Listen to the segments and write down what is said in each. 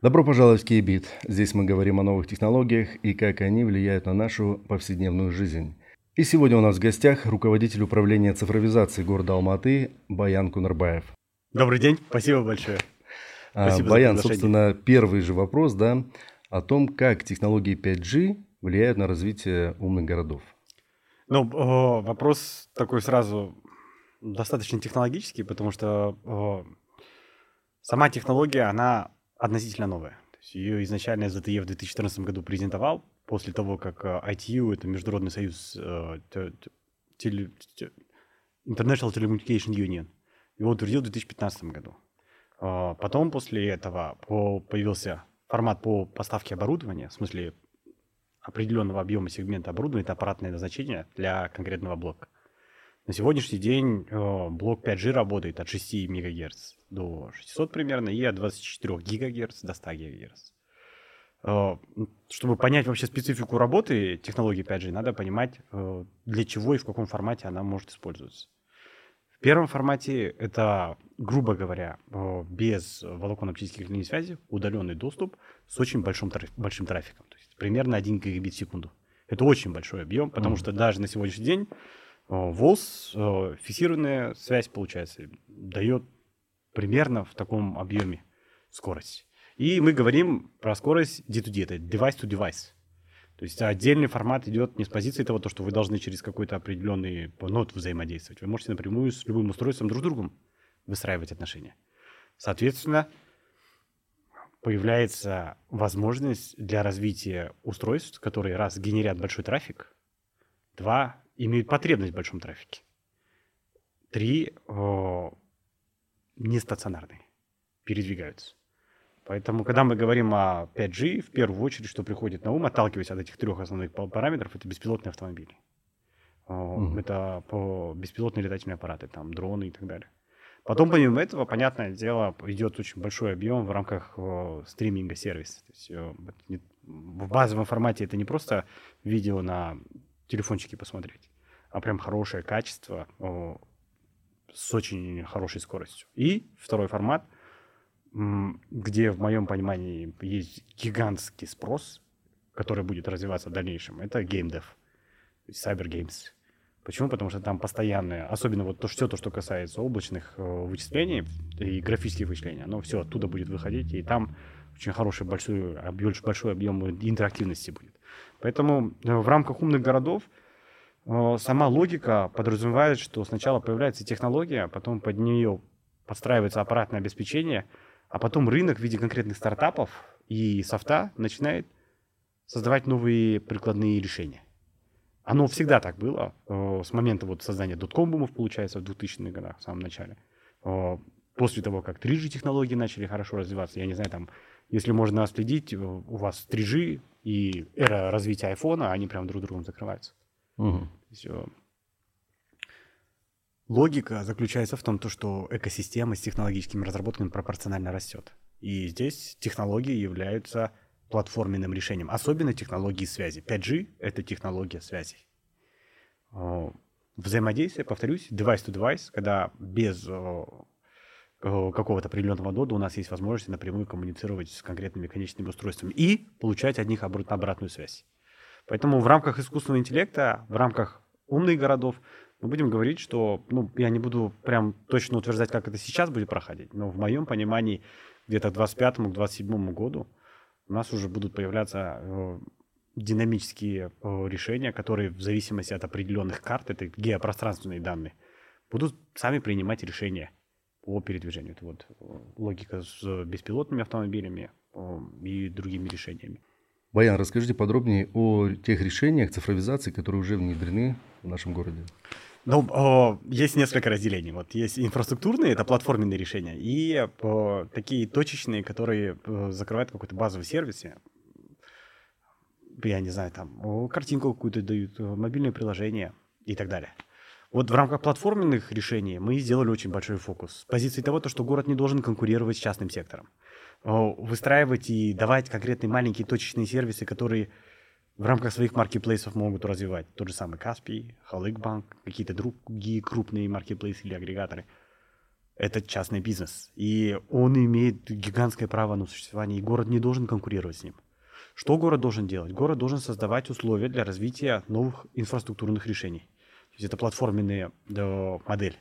Добро пожаловать в Кейбит. Здесь мы говорим о новых технологиях и как они влияют на нашу повседневную жизнь. И сегодня у нас в гостях руководитель управления цифровизации города Алматы Баян Кунарбаев. Добрый день, спасибо большое. А, спасибо Баян, собственно, первый же вопрос, да, о том, как технологии 5G влияют на развитие умных городов. Ну, вопрос такой сразу достаточно технологический, потому что сама технология, она относительно новая. Ее изначально ZTE в 2014 году презентовал, после того, как э, ITU, это Международный союз э, International Telecommunication Union, его утвердил в 2015 году. Потом после этого появился формат по поставке оборудования, в смысле определенного объема сегмента оборудования, это аппаратное назначение для конкретного блока. На сегодняшний день э, блок 5G работает от 6 МГц до 600 примерно и от 24 ГГц до 100 ГГц. Э, чтобы понять вообще специфику работы технологии 5G, надо понимать, э, для чего и в каком формате она может использоваться. В первом формате это, грубо говоря, без волокон оптических линий связи, удаленный доступ с очень большим, большим трафиком, примерно 1 гигабит в секунду. Это очень большой объем, потому mm. что даже на сегодняшний день ВОЗ, фиксированная связь, получается, дает примерно в таком объеме скорость. И мы говорим про скорость D2D, это device to device. То есть отдельный формат идет не с позиции того, что вы должны через какой-то определенный нот взаимодействовать. Вы можете напрямую с любым устройством друг с другом выстраивать отношения. Соответственно, появляется возможность для развития устройств, которые раз генерят большой трафик, два имеют потребность в большом трафике. Три о, нестационарные, передвигаются. Поэтому, когда мы говорим о 5G, в первую очередь, что приходит на ум, отталкиваясь от этих трех основных параметров, это беспилотные автомобили. Mm-hmm. Это по беспилотные летательные аппараты, там, дроны и так далее. Потом, помимо этого, понятное дело, идет очень большой объем в рамках о, стриминга сервиса. То есть, не, в базовом формате это не просто видео на телефончике посмотреть, а прям хорошее качество с очень хорошей скоростью. И второй формат, где в моем понимании есть гигантский спрос, который будет развиваться в дальнейшем, это геймдев, cyber games. Почему? Потому что там постоянное, особенно вот то, все то, что касается облачных э, вычислений и графических вычислений, оно все оттуда будет выходить, и там очень хороший большой, большой объем интерактивности будет. Поэтому э, в рамках умных городов э, сама логика подразумевает, что сначала появляется технология, а потом под нее подстраивается аппаратное обеспечение, а потом рынок в виде конкретных стартапов и софта начинает создавать новые прикладные решения. Оно всегда так было, э, с момента вот создания дотком-бумов, получается, в 2000-х годах, в самом начале. После того, как 3G технологии начали хорошо развиваться, я не знаю, там, если можно следить, у вас 3G, и эра развития айфона, они прям друг другом закрываются. Угу. Есть, логика заключается в том, то, что экосистема с технологическими разработками пропорционально растет. И здесь технологии являются платформенным решением, особенно технологии связи. 5G — это технология связи. Взаимодействие, повторюсь, device-to-device, когда без Э, какого-то определенного нода у нас есть возможность напрямую коммуницировать с конкретными конечными устройствами и получать от них обратную связь. Поэтому в рамках искусственного интеллекта, в рамках умных городов мы будем говорить, что, ну, я не буду прям точно утверждать, как это сейчас будет проходить, но в моем понимании где-то к 25-27 году у нас уже будут появляться э, динамические э, решения, которые в зависимости от определенных карт, это геопространственные данные, будут сами принимать решения по передвижению. Это вот э, логика с беспилотными автомобилями и другими решениями. Баян, расскажите подробнее о тех решениях цифровизации, которые уже внедрены в нашем городе. Ну, есть несколько разделений. Вот есть инфраструктурные, это платформенные решения, и такие точечные, которые закрывают какой-то базовый сервис. Я не знаю, там картинку какую-то дают, мобильное приложение и так далее. Вот в рамках платформенных решений мы сделали очень большой фокус. С позиции того, что город не должен конкурировать с частным сектором. Выстраивать и давать конкретные маленькие точечные сервисы, которые в рамках своих маркетплейсов могут развивать тот же самый Каспий, Халык какие-то другие крупные маркетплейсы или агрегаторы. Это частный бизнес, и он имеет гигантское право на существование, и город не должен конкурировать с ним. Что город должен делать? Город должен создавать условия для развития новых инфраструктурных решений. То есть это платформенная модель.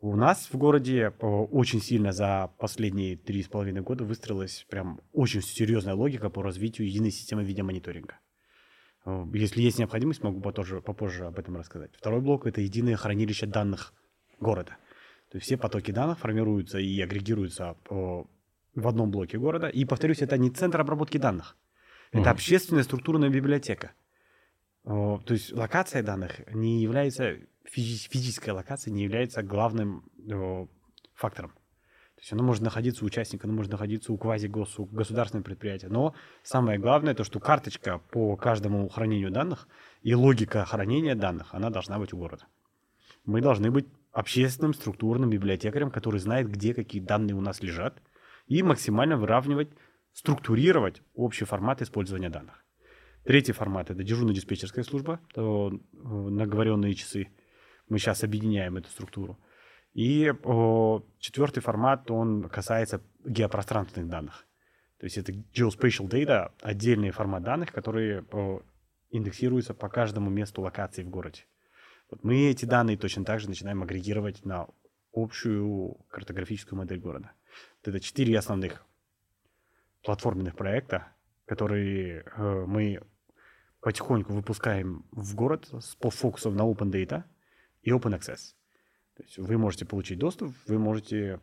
У нас в городе э, очень сильно за последние три с половиной года выстроилась прям очень серьезная логика по развитию единой системы видеомониторинга. Э, если есть необходимость, могу попозже, попозже об этом рассказать. Второй блок – это единое хранилище данных города. То есть все потоки данных формируются и агрегируются э, в одном блоке города. И, повторюсь, это не центр обработки данных. Это общественная структурная библиотека. То есть локация данных не является физи- физическая локация не является главным э, фактором. Есть оно может находиться у участника, оно может находиться у квази-гос, у государственного предприятия. Но самое главное, то, что карточка по каждому хранению данных и логика хранения данных, она должна быть у города. Мы должны быть общественным структурным библиотекарем, который знает, где какие данные у нас лежат, и максимально выравнивать, структурировать общий формат использования данных. Третий формат – это дежурно-диспетчерская служба, то, э, наговоренные часы – мы сейчас объединяем эту структуру. И четвертый формат, он касается геопространственных данных. То есть это geospatial data, отдельный формат данных, которые индексируются по каждому месту локации в городе. Вот мы эти данные точно так же начинаем агрегировать на общую картографическую модель города. Это четыре основных платформенных проекта, которые э, мы потихоньку выпускаем в город с фокусом на open data – и Open Access. То есть вы можете получить доступ, вы можете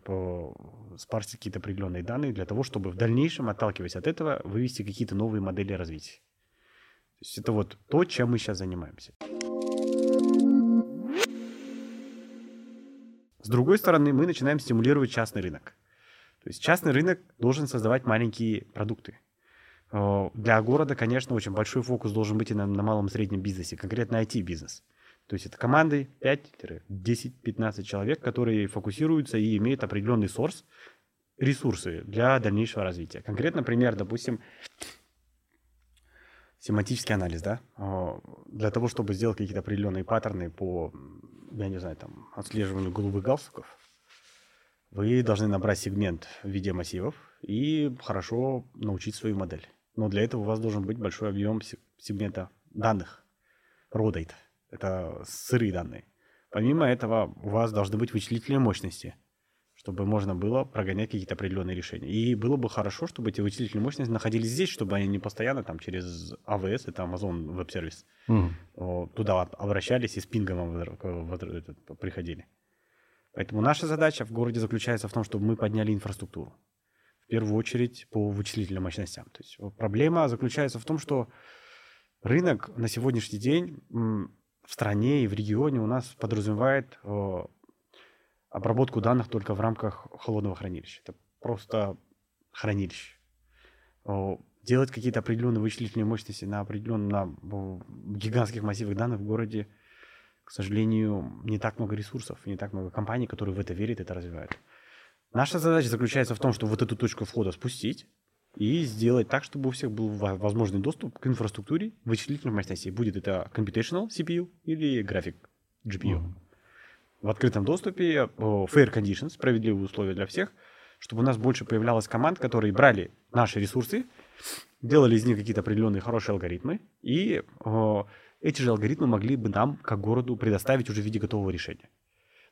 спарсить какие-то определенные данные для того, чтобы в дальнейшем, отталкиваясь от этого, вывести какие-то новые модели развития. То есть это вот то, чем мы сейчас занимаемся. С другой стороны, мы начинаем стимулировать частный рынок. То есть частный рынок должен создавать маленькие продукты. Для города, конечно, очень большой фокус должен быть и на, на малом и среднем бизнесе, конкретно IT-бизнес. То есть это команды 5-10-15 человек, которые фокусируются и имеют определенный сорс, ресурсы для дальнейшего развития. Конкретно пример, допустим, семантический анализ, да, для того, чтобы сделать какие-то определенные паттерны по, я не знаю, там, отслеживанию голубых галстуков, вы должны набрать сегмент в виде массивов и хорошо научить свою модель. Но для этого у вас должен быть большой объем сегмента данных, raw data. Это сырые данные. Помимо этого, у вас должны быть вычислительные мощности, чтобы можно было прогонять какие-то определенные решения. И было бы хорошо, чтобы эти вычислительные мощности находились здесь, чтобы они не постоянно там через AWS, это Amazon Web Service, mm. туда обращались и с пингом приходили. Поэтому наша задача в городе заключается в том, чтобы мы подняли инфраструктуру. В первую очередь по вычислительным мощностям. То есть проблема заключается в том, что рынок на сегодняшний день в стране и в регионе у нас подразумевает э, обработку данных только в рамках холодного хранилища. Это просто хранилище. Э, делать какие-то определенные вычислительные мощности на определенном на гигантских массивах данных в городе, к сожалению, не так много ресурсов, не так много компаний, которые в это верят это развивают. Наша задача заключается в том, чтобы вот эту точку входа спустить, и сделать так, чтобы у всех был возможный доступ к инфраструктуре вычислительных мощностей. Будет это computational CPU или график GPU. Mm-hmm. В открытом доступе fair conditions, справедливые условия для всех, чтобы у нас больше появлялось команд, которые брали наши ресурсы, делали из них какие-то определенные хорошие алгоритмы, и о, эти же алгоритмы могли бы нам, как городу, предоставить уже в виде готового решения.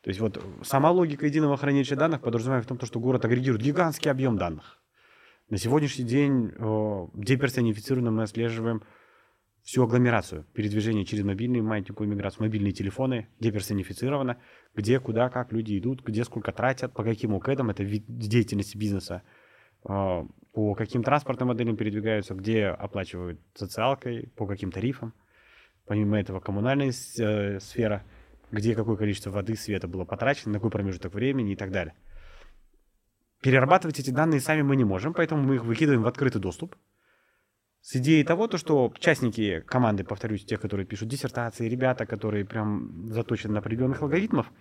То есть вот сама логика единого хранилища данных подразумевает в том, что город агрегирует гигантский объем данных. На сегодняшний день деперсонифицированно мы отслеживаем всю агломерацию, передвижение через мобильную маятниковую миграцию, мобильные телефоны деперсонифицировано, где, куда, как люди идут, где сколько тратят, по каким укэдам, это вид деятельности бизнеса, по каким транспортным моделям передвигаются, где оплачивают социалкой, по каким тарифам. Помимо этого коммунальная э, сфера, где какое количество воды, света было потрачено, на какой промежуток времени и так далее. Перерабатывать эти данные сами мы не можем, поэтому мы их выкидываем в открытый доступ. С идеей того, то, что участники команды, повторюсь, те, которые пишут диссертации, ребята, которые прям заточены на определенных алгоритмов,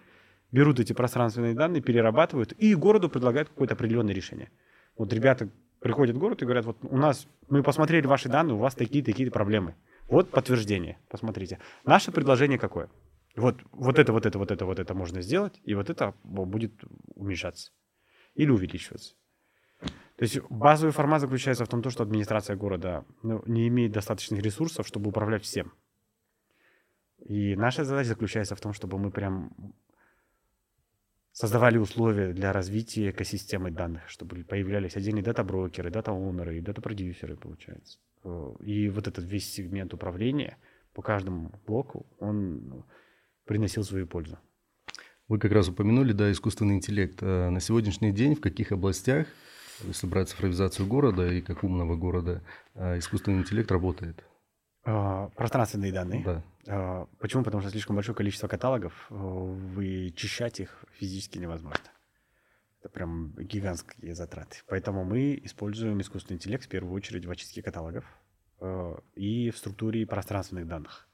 берут эти пространственные данные, перерабатывают и городу предлагают какое-то определенное решение. Вот ребята приходят в город и говорят, вот у нас, мы посмотрели ваши данные, у вас такие-такие проблемы. Вот подтверждение, посмотрите. Наше предложение какое? Вот, вот это, вот это, вот это, вот это можно сделать, и вот это будет уменьшаться или увеличиваться. То есть базовый формат заключается в том, что администрация города ну, не имеет достаточных ресурсов, чтобы управлять всем. И наша задача заключается в том, чтобы мы прям создавали условия для развития экосистемы данных, чтобы появлялись отдельные дата-брокеры, дата-оунеры и дата-продюсеры, получается. И вот этот весь сегмент управления по каждому блоку, он ну, приносил свою пользу. Вы как раз упомянули, да, искусственный интеллект. А на сегодняшний день в каких областях, если брать цифровизацию города и как умного города, а, искусственный интеллект работает? А, пространственные данные. Да. А, почему? Потому что слишком большое количество каталогов, э, вычищать их физически невозможно. Это прям гигантские затраты. Поэтому мы используем искусственный интеллект в первую очередь в очистке каталогов э, и в структуре пространственных данных,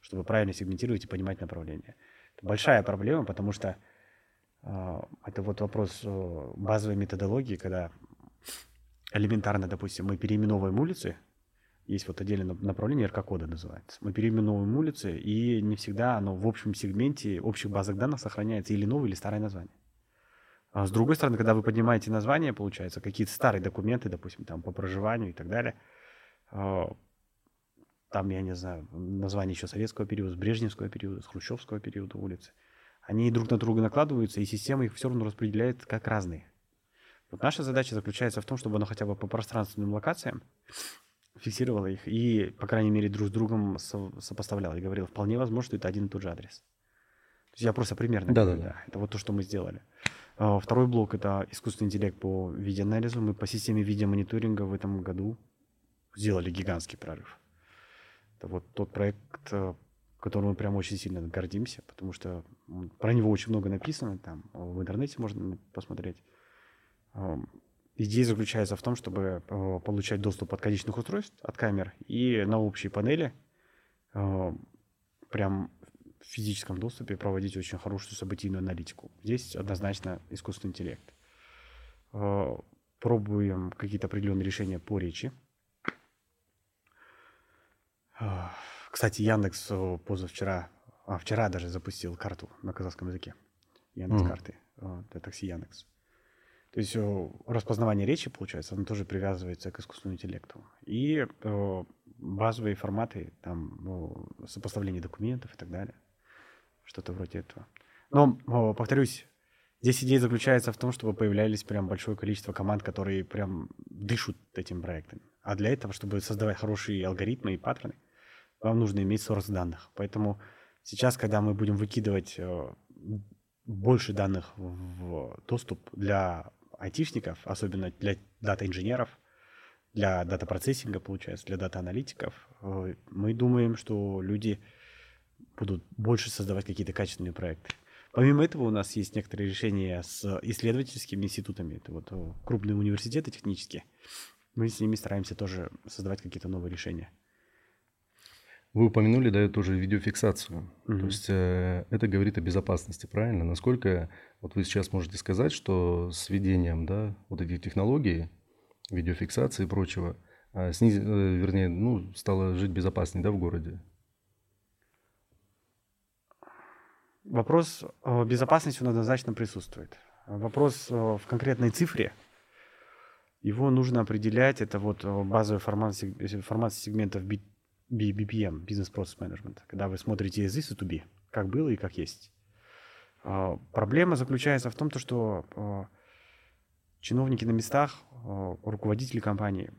чтобы правильно сегментировать и понимать направление. Это большая проблема, потому что э, это вот вопрос базовой методологии, когда элементарно, допустим, мы переименовываем улицы, есть вот отдельное направление, РК-кода называется. Мы переименовываем улицы, и не всегда оно в общем сегменте общих базах данных сохраняется или новое, или старое название. А с другой стороны, когда вы поднимаете название, получается, какие-то старые документы, допустим, там по проживанию и так далее, а, там, я не знаю, название еще советского периода, с брежневского периода, с хрущевского периода улицы, они друг на друга накладываются, и система их все равно распределяет как разные. Вот наша задача заключается в том, чтобы оно хотя бы по пространственным локациям фиксировала их и, по крайней мере, друг с другом сопоставляла и говорила, вполне возможно, что это один и тот же адрес. То есть я просто примерно да, говорю, да, да. Это вот то, что мы сделали. А, второй блок – это искусственный интеллект по видеоанализу. Мы по системе видеомониторинга в этом году сделали гигантский прорыв. Это вот тот проект, э, которым мы прям очень сильно гордимся, потому что про него очень много написано, там в интернете можно посмотреть. Идея заключается в том, чтобы э, получать доступ от конечных устройств, от камер, и на общей панели э, прям в физическом доступе проводить очень хорошую событийную аналитику. Здесь однозначно искусственный интеллект. Э, пробуем какие-то определенные решения по речи. Кстати, Яндекс позавчера, а вчера даже запустил карту на казахском языке. Яндекс карты. Это такси Яндекс. То есть э, распознавание речи, получается, оно тоже привязывается к искусственному интеллекту. И э, базовые форматы, там, ну, сопоставление документов и так далее. Что-то вроде этого. Но, повторюсь, здесь идея заключается в том, чтобы появлялись прям большое количество команд, которые прям дышат этим проектом. А для этого, чтобы создавать хорошие алгоритмы и паттерны, вам нужно иметь source данных. Поэтому сейчас, когда мы будем выкидывать э, больше данных в доступ для айтишников, особенно для дата-инженеров, для дата-процессинга, получается, для дата-аналитиков, э, мы думаем, что люди будут больше создавать какие-то качественные проекты. Помимо этого у нас есть некоторые решения с исследовательскими институтами. Это вот э, крупные университеты технические. Мы с ними стараемся тоже создавать какие-то новые решения. Вы упомянули, да, тоже видеофиксацию. Угу. То есть э, это говорит о безопасности, правильно? Насколько вот вы сейчас можете сказать, что с введением, да, вот этих технологий, видеофиксации и прочего, э, сниз, э, вернее, ну, стало жить безопаснее, да, в городе? Вопрос безопасности он однозначно присутствует. Вопрос э, в конкретной цифре, его нужно определять, это вот э, базовый формат, э, формат сегментов B2 BBM, бизнес процесс менеджмента, когда вы смотрите из this to be, как было и как есть. А, проблема заключается в том, что а, чиновники на местах, а, руководители компании,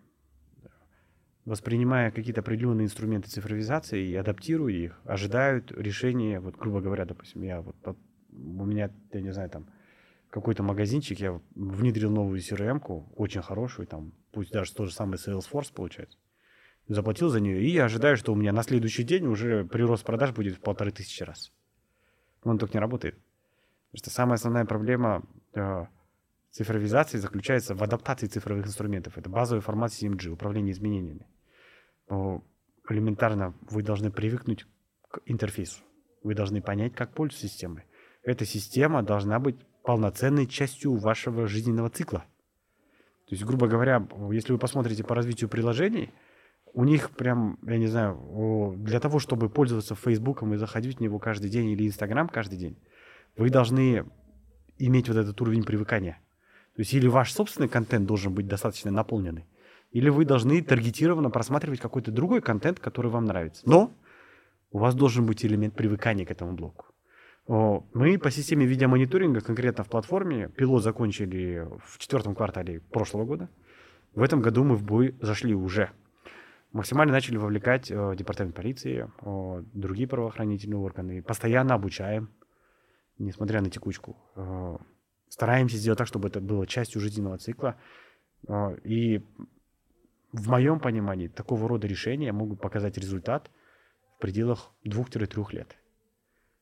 воспринимая какие-то определенные инструменты цифровизации и адаптируя их, ожидают решения, вот, грубо говоря, допустим, я вот, вот у меня, я не знаю, там, какой-то магазинчик, я внедрил новую CRM-ку, очень хорошую, там, пусть даже тот же самый Salesforce получается заплатил за нее, и я ожидаю, что у меня на следующий день уже прирост продаж будет в полторы тысячи раз. Он так не работает. Потому что самая основная проблема э, цифровизации заключается в адаптации цифровых инструментов. Это базовый формат CMG, управление изменениями. Но элементарно вы должны привыкнуть к интерфейсу. Вы должны понять, как пользоваться системой. Эта система должна быть полноценной частью вашего жизненного цикла. То есть, грубо говоря, если вы посмотрите по развитию приложений, у них прям, я не знаю, для того, чтобы пользоваться Фейсбуком и заходить в него каждый день или Инстаграм каждый день, вы должны иметь вот этот уровень привыкания. То есть или ваш собственный контент должен быть достаточно наполненный, или вы должны таргетированно просматривать какой-то другой контент, который вам нравится. Но у вас должен быть элемент привыкания к этому блоку. Мы по системе видеомониторинга, конкретно в платформе, пилот закончили в четвертом квартале прошлого года. В этом году мы в бой зашли уже. Максимально начали вовлекать э, департамент полиции, э, другие правоохранительные органы. Постоянно обучаем, несмотря на текучку. Э, стараемся сделать так, чтобы это было частью жизненного цикла. Э, и в моем понимании такого рода решения могут показать результат в пределах двух-трех лет.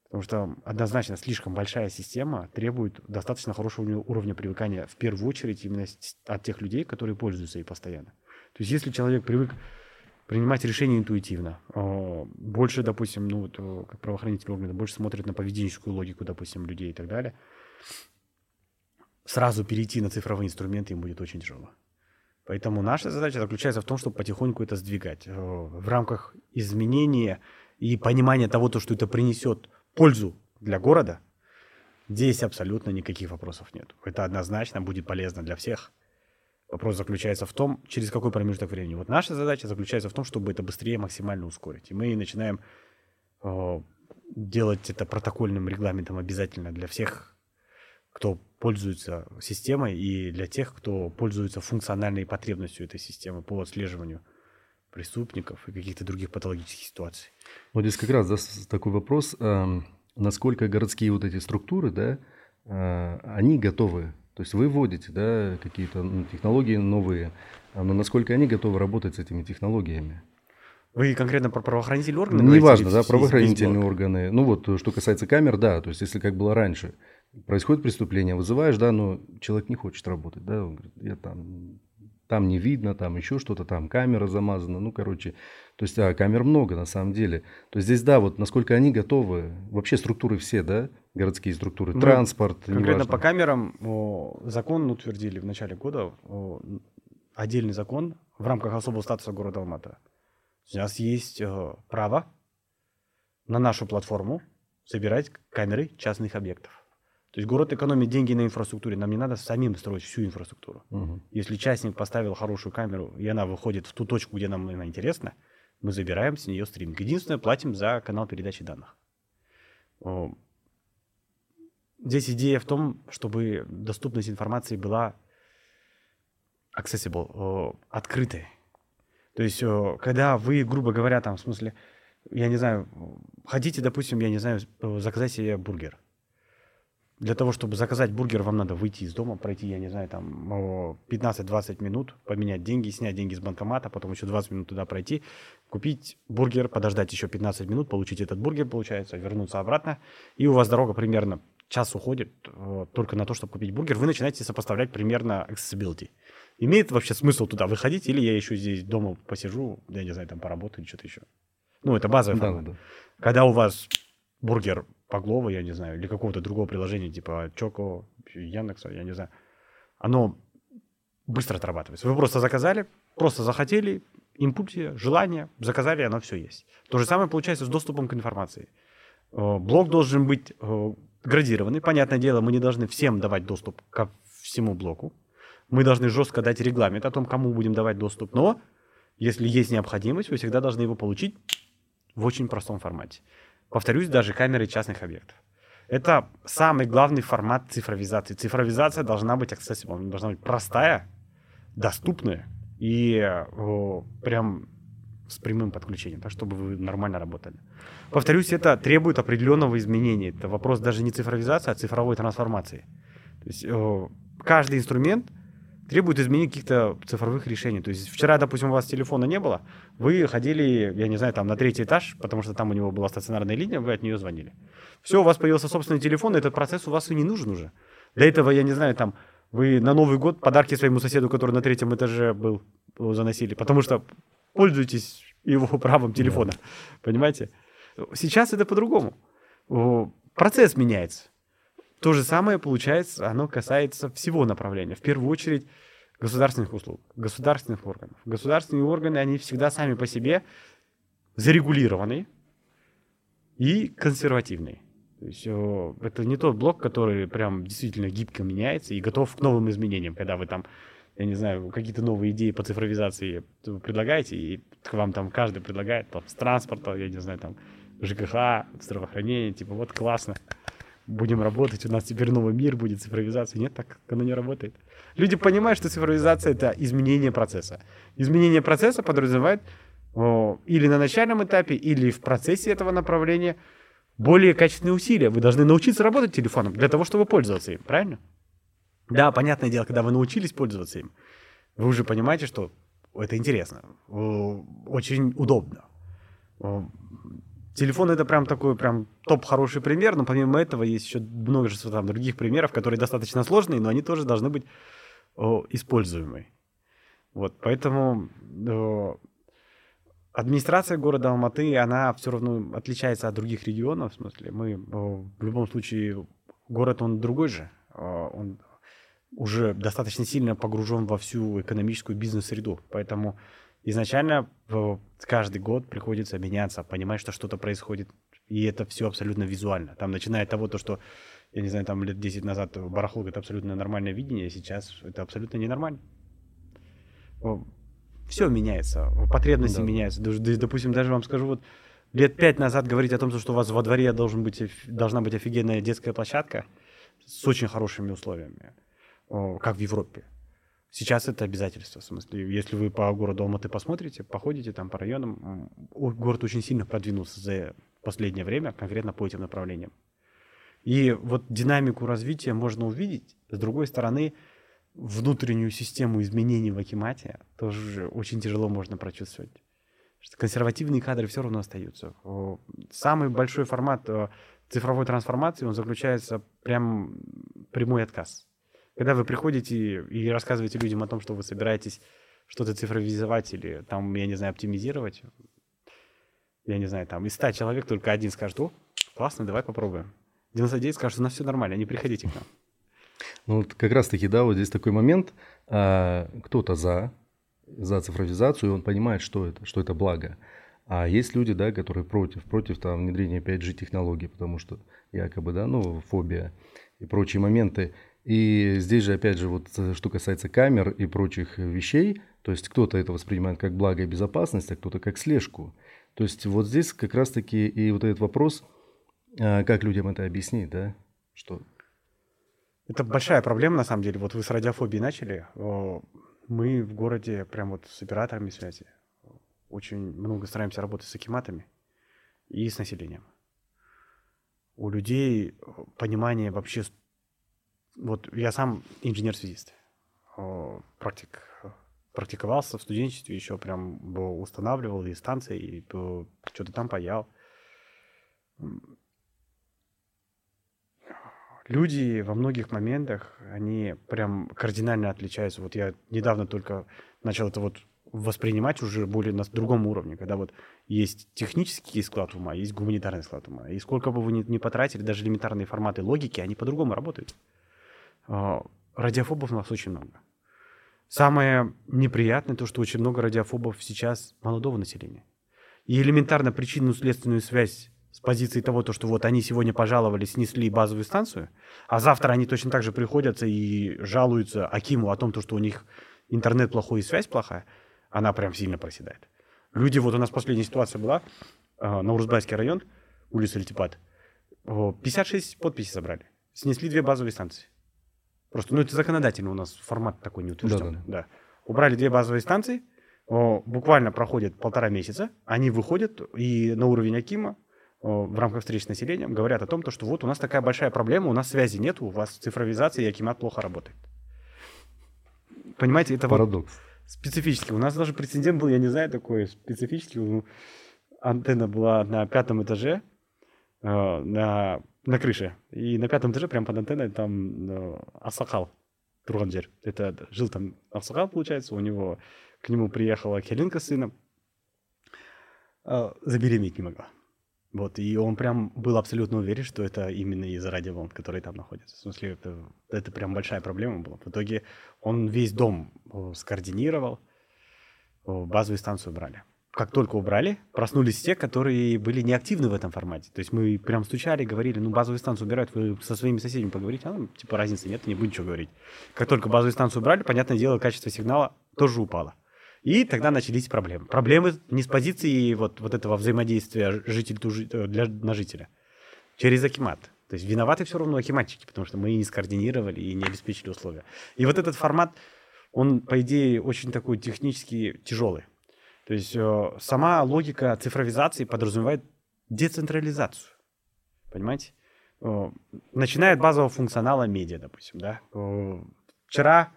Потому что однозначно слишком большая система требует достаточно хорошего уровня привыкания в первую очередь именно от тех людей, которые пользуются ей постоянно. То есть если человек привык принимать решения интуитивно, больше, допустим, ну, вот, как правоохранительные органы, больше смотрят на поведенческую логику, допустим, людей и так далее, сразу перейти на цифровые инструменты им будет очень тяжело. Поэтому наша задача заключается в том, чтобы потихоньку это сдвигать в рамках изменения и понимания того, то, что это принесет пользу для города, здесь абсолютно никаких вопросов нет. Это однозначно будет полезно для всех. Вопрос заключается в том, через какой промежуток времени. Вот наша задача заключается в том, чтобы это быстрее максимально ускорить. И мы начинаем э, делать это протокольным регламентом обязательно для всех, кто пользуется системой, и для тех, кто пользуется функциональной потребностью этой системы по отслеживанию преступников и каких-то других патологических ситуаций. Вот здесь как раз да, такой вопрос, э, насколько городские вот эти структуры, да, э, они готовы, то есть вы вводите, да, какие-то ну, технологии новые, а, но насколько они готовы работать с этими технологиями? Вы конкретно про правоохранительные органы? Неважно, да, правоохранительные органы. Ну вот, что касается камер, да, то есть если как было раньше, происходит преступление, вызываешь, да, но человек не хочет работать, да, он говорит, я там там не видно, там еще что-то, там камера замазана, ну, короче, то есть, а, камер много на самом деле. То есть здесь, да, вот насколько они готовы, вообще структуры все, да, городские структуры, ну, транспорт, Конкретно неважно. по камерам о, закон утвердили в начале года, о, отдельный закон в рамках особого статуса города Алмата. У нас есть о, право на нашу платформу собирать камеры частных объектов. То есть город экономит деньги на инфраструктуре. Нам не надо самим строить всю инфраструктуру. Угу. Если частник поставил хорошую камеру, и она выходит в ту точку, где нам она интересна, мы забираем с нее стриминг. Единственное, платим за канал передачи данных. Здесь идея в том, чтобы доступность информации была accessible, открытой. То есть, когда вы, грубо говоря, там, в смысле, я не знаю, хотите, допустим, я не знаю, заказать себе бургер – для того, чтобы заказать бургер, вам надо выйти из дома, пройти, я не знаю, там 15-20 минут, поменять деньги, снять деньги с банкомата, потом еще 20 минут туда пройти, купить бургер, подождать еще 15 минут, получить этот бургер, получается, вернуться обратно. И у вас дорога примерно час уходит только на то, чтобы купить бургер. Вы начинаете сопоставлять примерно accessibility. Имеет вообще смысл туда выходить, или я еще здесь дома посижу, я не знаю, там поработаю или что-то еще. Ну, это базовый. Да, да. Когда у вас бургер Поглова, я не знаю, или какого-то другого приложения, типа Чоко, Яндекса, я не знаю, оно быстро отрабатывается. Вы просто заказали, просто захотели, импульсия, желание, заказали, оно все есть. То же самое получается с доступом к информации. Э, блок должен быть э, градированный. Понятное дело, мы не должны всем давать доступ ко всему блоку. Мы должны жестко дать регламент о том, кому будем давать доступ. Но если есть необходимость, вы всегда должны его получить в очень простом формате. Повторюсь, даже камеры частных объектов. Это самый главный формат цифровизации. Цифровизация должна быть accessible, она должна быть простая, доступная и о, прям с прямым подключением, так чтобы вы нормально работали. Повторюсь, это требует определенного изменения. Это вопрос даже не цифровизации, а цифровой трансформации. То есть о, каждый инструмент требует изменения каких-то цифровых решений. То есть вчера, допустим, у вас телефона не было, вы ходили, я не знаю, там на третий этаж, потому что там у него была стационарная линия, вы от нее звонили. Все, у вас появился собственный телефон, этот процесс у вас и не нужен уже. Для этого, я не знаю, там вы на Новый год подарки своему соседу, который на третьем этаже был, заносили, потому что пользуетесь его правом телефона. Понимаете? Сейчас это по-другому. Процесс меняется. То же самое, получается, оно касается всего направления. В первую очередь, государственных услуг, государственных органов. Государственные органы, они всегда сами по себе зарегулированы и консервативные. То есть это не тот блок, который прям действительно гибко меняется и готов к новым изменениям, когда вы там, я не знаю, какие-то новые идеи по цифровизации предлагаете, и к вам там каждый предлагает там, с транспорта, я не знаю, там ЖКХ, здравоохранение, типа вот классно, будем работать, у нас теперь новый мир будет, цифровизация. Нет, так оно не работает. Люди понимают, что цифровизация — это изменение процесса. Изменение процесса подразумевает о, или на начальном этапе, или в процессе этого направления более качественные усилия. Вы должны научиться работать телефоном для того, чтобы пользоваться им, правильно? Да, понятное дело, когда вы научились пользоваться им, вы уже понимаете, что это интересно, очень удобно. Телефон это прям такой прям топ хороший пример, но помимо этого есть еще множество там других примеров, которые достаточно сложные, но они тоже должны быть о, используемы. Вот, поэтому о, администрация города Алматы, она все равно отличается от других регионов, в смысле, мы о, в любом случае, город он другой же, о, он уже достаточно сильно погружен во всю экономическую бизнес-среду, поэтому изначально каждый год приходится меняться, понимать, что что-то происходит, и это все абсолютно визуально. Там, начиная от того, то, что, я не знаю, там лет 10 назад барахло это абсолютно нормальное видение, а сейчас это абсолютно ненормально. Все меняется, потребности да. меняются. Допустим, даже вам скажу, вот лет пять назад говорить о том, что у вас во дворе должен быть, должна быть офигенная детская площадка с очень хорошими условиями, как в Европе. Сейчас это обязательство. В смысле, если вы по городу Алматы посмотрите, походите там по районам, город очень сильно продвинулся за последнее время, конкретно по этим направлениям. И вот динамику развития можно увидеть. С другой стороны, внутреннюю систему изменений в Акимате тоже очень тяжело можно прочувствовать. Что консервативные кадры все равно остаются. Самый большой формат э, цифровой трансформации, он заключается прям прямой отказ когда вы приходите и рассказываете людям о том, что вы собираетесь что-то цифровизовать или там, я не знаю, оптимизировать, я не знаю, там из 100 человек только один скажет, о, классно, давай попробуем. 99 скажут, у нас все нормально, не приходите к нам. Ну вот как раз таки, да, вот здесь такой момент, а, кто-то за, за цифровизацию, и он понимает, что это, что это благо. А есть люди, да, которые против, против там внедрения 5G технологий, потому что якобы, да, ну, фобия и прочие моменты. И здесь же, опять же, вот э, что касается камер и прочих вещей, то есть кто-то это воспринимает как благо и безопасность, а кто-то как слежку. То есть вот здесь как раз-таки и вот этот вопрос, а, как людям это объяснить, да, что... Это большая проблема, на самом деле. Вот вы с радиофобией начали. Мы в городе прям вот с операторами связи очень много стараемся работать с акиматами и с населением. У людей понимание вообще вот я сам инженер-связист, практик, практиковался в студенчестве, еще прям устанавливал и станции, и что-то там паял. Люди во многих моментах, они прям кардинально отличаются. Вот я недавно только начал это вот воспринимать уже более на другом уровне, когда вот есть технический склад ума, есть гуманитарный склад ума. И сколько бы вы ни, ни потратили, даже элементарные форматы логики, они по-другому работают. А, радиофобов у нас очень много. Самое неприятное то, что очень много радиофобов сейчас молодого населения. И элементарно причинно-следственную связь с позиции того, то, что вот они сегодня пожаловали, снесли базовую станцию, а завтра они точно так же приходятся и жалуются Акиму о том, то, что у них интернет плохой и связь плохая, она прям сильно проседает. Люди, вот у нас последняя ситуация была, а, на Урузбайский район, улица Летипад, 56 подписей собрали, снесли две базовые станции. Просто, ну, это законодательно у нас формат такой не утвержденный. Да, да. да. Убрали две базовые станции, о, буквально проходит полтора месяца, они выходят и на уровень Акима о, в рамках встреч с населением говорят о том, то, что вот у нас такая большая проблема, у нас связи нет, у вас цифровизация и Акимат плохо работает. Понимаете, это парадокс. Вот специфически. У нас даже прецедент был, я не знаю, такой специфический. Ну, антенна была на пятом этаже, э, на на крыше. И на пятом этаже, прямо под антенной, там э, Асакал, Турганджер. Это жил там Асакал, получается, у него, к нему приехала Келинка с сыном. Э, забеременеть не могла. Вот, и он прям был абсолютно уверен, что это именно из-за радиоволн, которые там находятся. В смысле, это, это прям большая проблема была. В итоге он весь дом э, скоординировал, э, базовую станцию брали. Как только убрали, проснулись те, которые были неактивны в этом формате. То есть мы прям стучали, говорили, ну, базовую станцию убирают, вы со своими соседями поговорите. А, ну, типа, разницы нет, не будет ничего говорить. Как только базовую станцию убрали, понятное дело, качество сигнала тоже упало. И тогда начались проблемы. Проблемы не с позиции вот, вот этого взаимодействия житель э, для, на жителя. Через Акимат. То есть виноваты все равно акиматчики, потому что мы не скоординировали и не обеспечили условия. И вот этот формат, он, по идее, очень такой технически тяжелый. То есть э, сама логика цифровизации подразумевает децентрализацию. Понимаете? Э, начиная от базового функционала медиа, допустим. Да? Вчера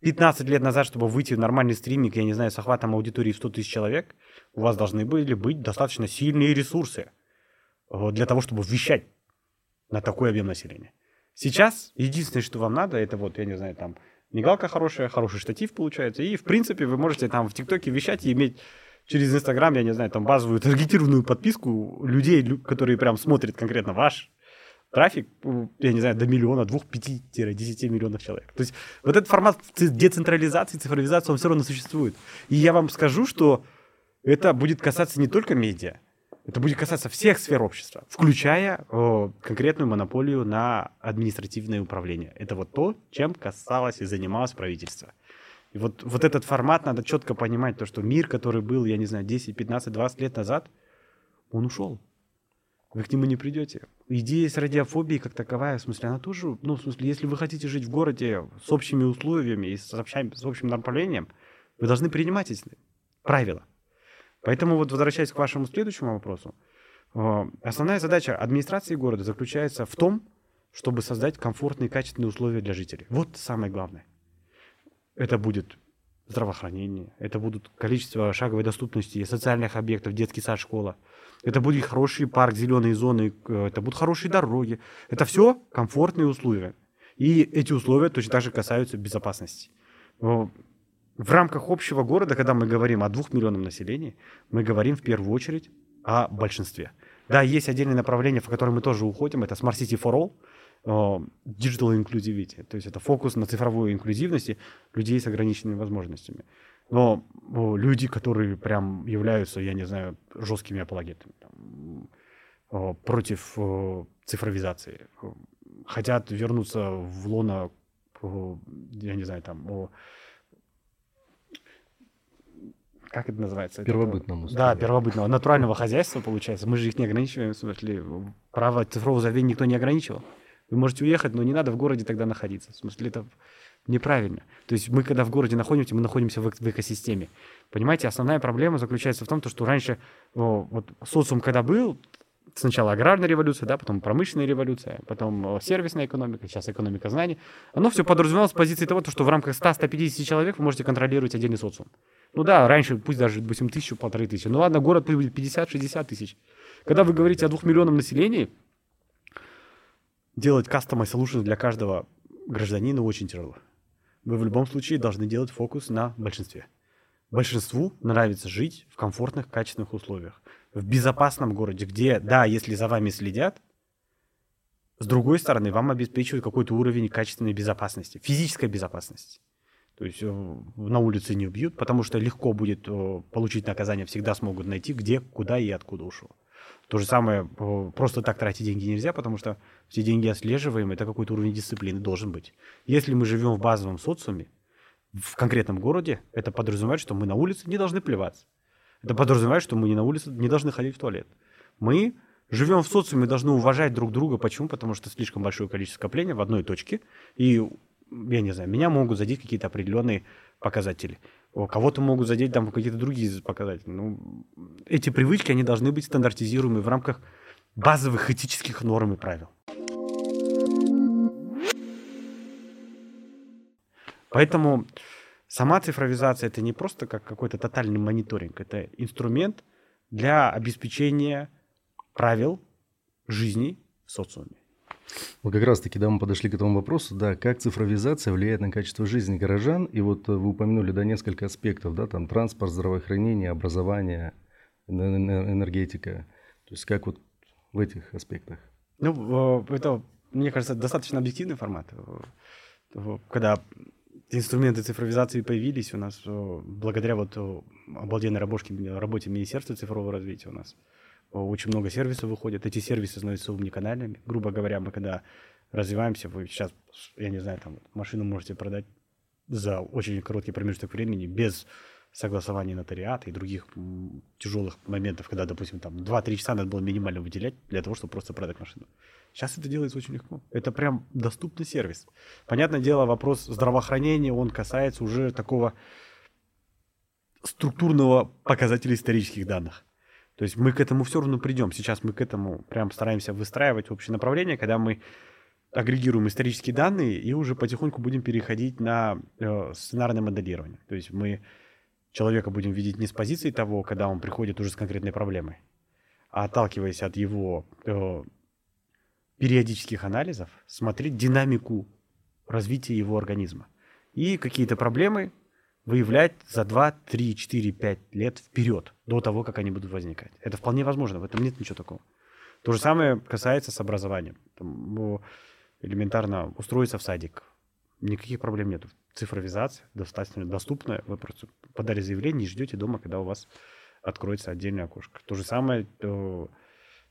15 лет назад, чтобы выйти в нормальный стриминг, я не знаю, с охватом аудитории в 100 тысяч человек, у вас должны были быть достаточно сильные ресурсы для того, чтобы вещать на такой объем населения. Сейчас единственное, что вам надо, это вот, я не знаю, там, мигалка хорошая, хороший штатив получается, и, в принципе, вы можете там в ТикТоке вещать и иметь через Инстаграм, я не знаю, там базовую таргетированную подписку людей, которые прям смотрят конкретно ваш трафик, я не знаю, до миллиона, двух, пяти, десяти миллионов человек. То есть вот этот формат децентрализации, цифровизации, он все равно существует. И я вам скажу, что это будет касаться не только медиа, это будет касаться всех сфер общества, включая о, конкретную монополию на административное управление. Это вот то, чем касалось и занималось правительство. И вот, вот этот формат надо четко понимать, то, что мир, который был, я не знаю, 10, 15, 20 лет назад, он ушел вы к нему не придете. Идея с радиофобией как таковая, в смысле, она тоже, ну, в смысле, если вы хотите жить в городе с общими условиями и с, общами, с общим направлением, вы должны принимать эти правила. Поэтому вот возвращаясь к вашему следующему вопросу, э, основная задача администрации города заключается в том, чтобы создать комфортные и качественные условия для жителей. Вот самое главное. Это будет здравоохранение, это будут количество шаговой доступности социальных объектов, детский сад, школа, это будет хороший парк, зеленые зоны, э, это будут хорошие дороги. Это все комфортные условия. И эти условия точно так же касаются безопасности. В рамках общего города, когда мы говорим о двух миллионах населения, мы говорим в первую очередь о большинстве. Да, есть отдельные направления, в которые мы тоже уходим. Это Smart City for All, э, Digital Inclusivity. То есть это фокус на цифровой инклюзивности людей с ограниченными возможностями. Но люди, которые прям являются, я не знаю, жесткими апологетами там, против цифровизации, хотят вернуться в лоно, я не знаю, там, как это называется? Первобытному. Да, первобытного, натурального хозяйства, получается. Мы же их не ограничиваем, в смысле, право цифрового заведения никто не ограничивал. Вы можете уехать, но не надо в городе тогда находиться. В смысле, это неправильно. То есть мы, когда в городе находимся, мы находимся в, в экосистеме. Понимаете, основная проблема заключается в том, что раньше о, вот социум, когда был, сначала аграрная революция, да, потом промышленная революция, потом сервисная экономика, сейчас экономика знаний, оно все подразумевалось с позиции того, что в рамках 100-150 человек вы можете контролировать отдельный социум. Ну да, раньше пусть даже, допустим, тысячу, полторы тысячи. Ну ладно, город пусть будет 50-60 тысяч. Когда вы говорите о двух миллионах населения, делать customized solution для каждого гражданина очень тяжело вы в любом случае должны делать фокус на большинстве. Большинству нравится жить в комфортных, качественных условиях. В безопасном городе, где, да, если за вами следят, с другой стороны, вам обеспечивают какой-то уровень качественной безопасности, физической безопасности. То есть э, на улице не убьют, потому что легко будет э, получить наказание, всегда смогут найти, где, куда и откуда ушел. То же самое, э, просто так тратить деньги нельзя, потому что все деньги отслеживаем, это какой-то уровень дисциплины должен быть. Если мы живем в базовом социуме, в конкретном городе, это подразумевает, что мы на улице не должны плеваться. Это подразумевает, что мы не на улице не должны ходить в туалет. Мы живем в социуме, должны уважать друг друга. Почему? Потому что слишком большое количество скопления в одной точке. И, я не знаю, меня могут задеть какие-то определенные показатели кого-то могут задеть там какие-то другие показатели. Ну, эти привычки, они должны быть стандартизируемы в рамках базовых этических норм и правил. Поэтому сама цифровизация это не просто как какой-то тотальный мониторинг, это инструмент для обеспечения правил жизни в социуме. Вот как раз-таки, да, мы подошли к этому вопросу, да, как цифровизация влияет на качество жизни горожан, и вот э, вы упомянули, да, несколько аспектов, да, там транспорт, здравоохранение, образование, энергетика. То есть как вот в этих аспектах? Ну, это, мне кажется, достаточно объективный формат. Когда инструменты цифровизации появились у нас благодаря вот обалденной работе, работе Министерства цифрового развития у нас. Очень много сервисов выходит. Эти сервисы становятся умниканальными. Грубо говоря, мы когда развиваемся, вы сейчас, я не знаю, там машину можете продать за очень короткий промежуток времени без согласования нотариата и других тяжелых моментов, когда, допустим, там 2-3 часа надо было минимально выделять для того, чтобы просто продать машину. Сейчас это делается очень легко. Это прям доступный сервис. Понятное дело, вопрос здравоохранения, он касается уже такого структурного показателя исторических данных. То есть мы к этому все равно придем. Сейчас мы к этому прям стараемся выстраивать общее направление, когда мы агрегируем исторические данные и уже потихоньку будем переходить на э, сценарное моделирование. То есть мы человека будем видеть не с позиции того, когда он приходит уже с конкретной проблемой, а отталкиваясь от его э, периодических анализов, смотреть динамику развития его организма. И какие-то проблемы выявлять за 2, 3, 4, 5 лет вперед, до того, как они будут возникать. Это вполне возможно, в этом нет ничего такого. То же самое касается с образованием. Там, элементарно устроиться в садик. Никаких проблем нет. Цифровизация достаточно доступная. Вы просто подали заявление и ждете дома, когда у вас откроется отдельное окошко. То же самое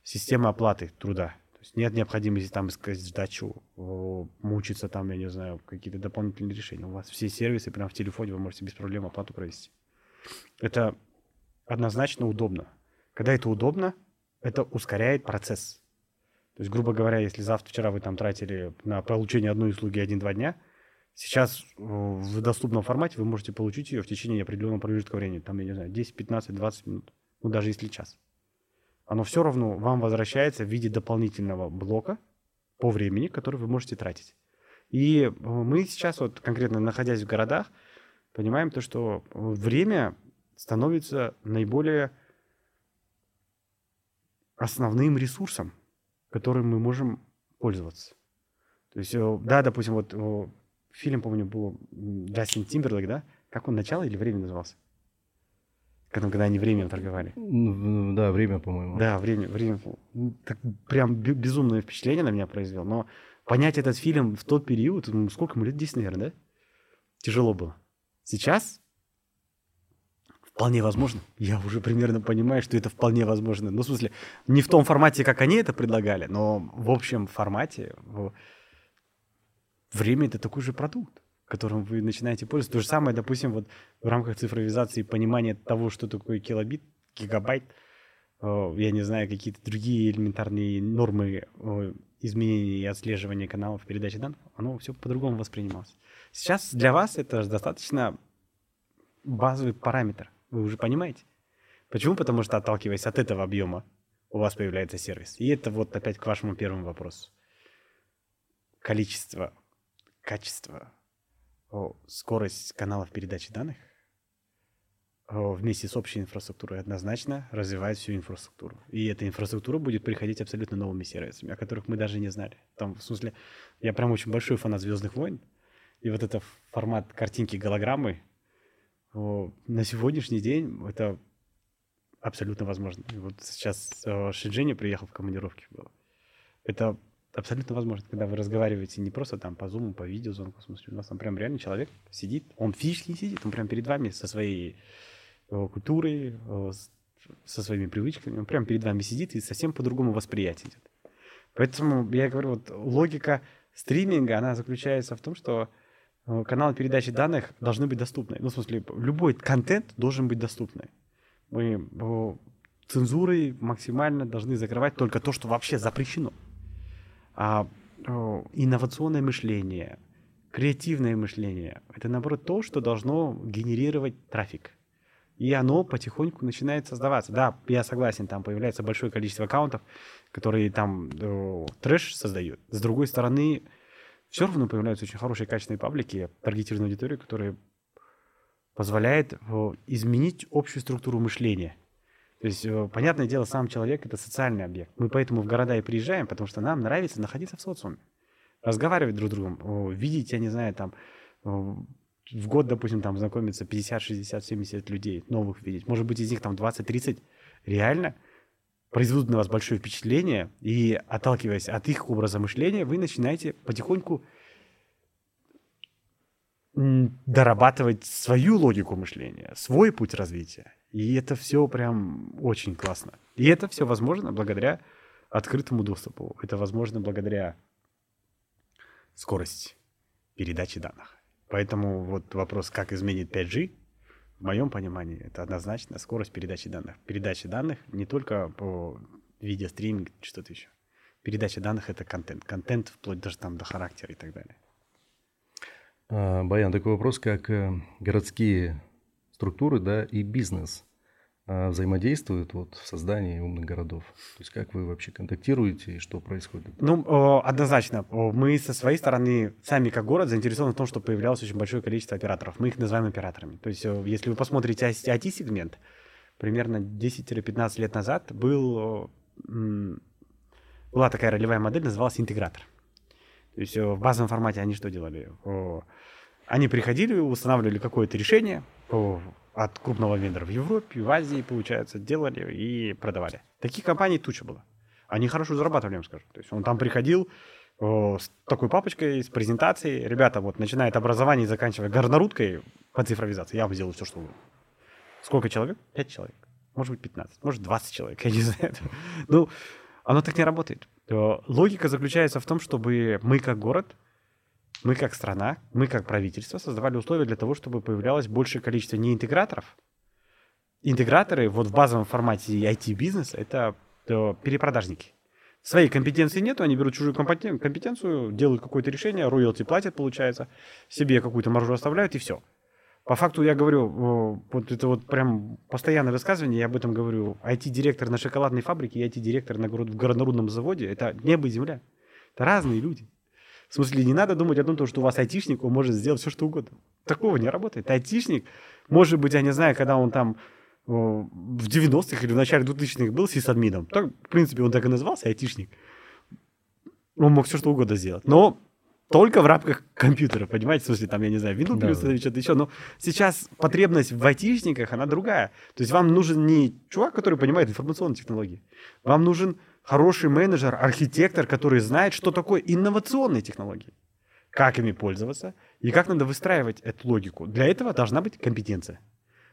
система оплаты труда. Есть нет необходимости там искать сдачу, мучиться там, я не знаю, какие-то дополнительные решения. У вас все сервисы прямо в телефоне, вы можете без проблем оплату провести. Это однозначно удобно. Когда это удобно, это ускоряет процесс. То есть, грубо говоря, если завтра, вчера вы там тратили на получение одной услуги один-два дня, сейчас в доступном формате вы можете получить ее в течение определенного промежутка времени. Там, я не знаю, 10, 15, 20 минут. Ну, даже если час. Оно все равно вам возвращается в виде дополнительного блока по времени, который вы можете тратить. И э, мы сейчас, вот конкретно находясь в городах, понимаем то, что время становится наиболее основным ресурсом которым мы можем пользоваться. То есть, э, да, допустим, вот фильм, помню, был Джастин Тимберлейк, да? Как он, «Начало» или «Время» назывался? Когда, они временем торговали. Да, время, по-моему. Да, время, время. Так, прям безумное впечатление на меня произвел. Но понять этот фильм в тот период, ну, сколько ему лет, 10, наверное, да? Тяжело было. Сейчас Вполне возможно. Я уже примерно понимаю, что это вполне возможно. Ну, в смысле, не в том формате, как они это предлагали, но в общем формате время — это такой же продукт, которым вы начинаете пользоваться. То же самое, допустим, вот в рамках цифровизации понимания того, что такое килобит, гигабайт, я не знаю, какие-то другие элементарные нормы изменения и отслеживания каналов передачи данных, оно все по-другому воспринималось. Сейчас для вас это достаточно базовый параметр. Вы уже понимаете? Почему? Потому что, отталкиваясь от этого объема, у вас появляется сервис. И это вот опять к вашему первому вопросу. Количество, качество, скорость каналов передачи данных вместе с общей инфраструктурой однозначно развивает всю инфраструктуру. И эта инфраструктура будет приходить абсолютно новыми сервисами, о которых мы даже не знали. Там, в смысле, я прям очень большой фанат «Звездных войн», и вот это формат картинки голограммы, на сегодняшний день это абсолютно возможно. вот сейчас Шиджини приехал в командировке. Это абсолютно возможно, когда вы разговариваете не просто там по зуму, по видеозвонку, в смысле, у нас там прям реально человек сидит, он физически не сидит, он прям перед вами со своей э, культурой, э, со своими привычками, он прям перед вами сидит и совсем по-другому восприятие идет. Поэтому я говорю, вот логика стриминга, она заключается в том, что Э, каналы передачи данных должны быть доступны. Ну, в смысле, любой контент должен быть доступный. Мы цензурой максимально должны закрывать только то, что вообще запрещено. А э, инновационное мышление, креативное мышление – это, наоборот, то, что должно генерировать трафик. И оно потихоньку начинает создаваться. Да, я согласен, там появляется большое количество аккаунтов, которые там э, трэш создают. С другой стороны, все равно появляются очень хорошие качественные паблики, таргетированная аудитория, которые позволяет э, изменить общую структуру мышления. То есть, э, понятное дело, сам человек — это социальный объект. Мы поэтому в города и приезжаем, потому что нам нравится находиться в социуме, разговаривать друг с другом, видеть, я не знаю, там, в год, допустим, там знакомиться 50, 60, 70 людей новых видеть. Может быть, из них там 20-30 реально произведут на вас большое впечатление, и отталкиваясь от их образа мышления, вы начинаете потихоньку дорабатывать свою логику мышления, свой путь развития. И это все прям очень классно. И это все возможно благодаря открытому доступу. Это возможно благодаря скорости передачи данных. Поэтому вот вопрос, как изменит 5G, в моем понимании, это однозначно скорость передачи данных. Передача данных не только по видеостриминг, что-то еще. Передача данных — это контент. Контент вплоть даже там до характера и так далее. А, Баян, такой вопрос, как э, городские структуры да, и бизнес а, взаимодействуют вот в создании умных городов? То есть как вы вообще контактируете и что происходит? Ну, однозначно. Мы со своей стороны, сами как город, заинтересованы в том, чтобы появлялось очень большое количество операторов. Мы их называем операторами. То есть если вы посмотрите IT-сегмент, примерно 10-15 лет назад был, была такая ролевая модель, называлась интегратор. То есть в базовом формате они что делали? Они приходили, устанавливали какое-то решение от крупного вендора в Европе, в Азии, получается, делали и продавали. Таких компаний туча было. Они хорошо зарабатывали, я вам скажу. То есть он там приходил с такой папочкой, с презентацией. Ребята, вот начинает образование и заканчивая горнорудкой по цифровизации. Я вам сделаю все, что угодно. Сколько человек? Пять человек. Может быть, 15. Может, 20 человек. Я не знаю. Ну, оно так не работает. Логика заключается в том, чтобы мы как город, мы как страна, мы как правительство создавали условия для того, чтобы появлялось большее количество не интеграторов. Интеграторы вот в базовом формате IT-бизнеса — это перепродажники. Своей компетенции нету, они берут чужую компетенцию, делают какое-то решение, роялти платят, получается, себе какую-то маржу оставляют, и все. По факту я говорю, вот это вот прям постоянное высказывание, я об этом говорю. IT-директор на шоколадной фабрике и IT-директор на горнорудном заводе – это небо и земля. Это разные люди. В смысле, не надо думать о том, что у вас айтишник, он может сделать все, что угодно. Такого не работает. Айтишник, может быть, я не знаю, когда он там в 90-х или в начале 2000-х был сисадмином, так, в принципе, он так и назывался, айтишник. Он мог все, что угодно сделать. Но только в рамках компьютера, понимаете, в смысле, там, я не знаю, плюс да. или что-то еще, но сейчас потребность в айтишниках, она другая. То есть вам нужен не чувак, который понимает информационные технологии, вам нужен хороший менеджер, архитектор, который знает, что такое инновационные технологии, как ими пользоваться и как надо выстраивать эту логику. Для этого должна быть компетенция.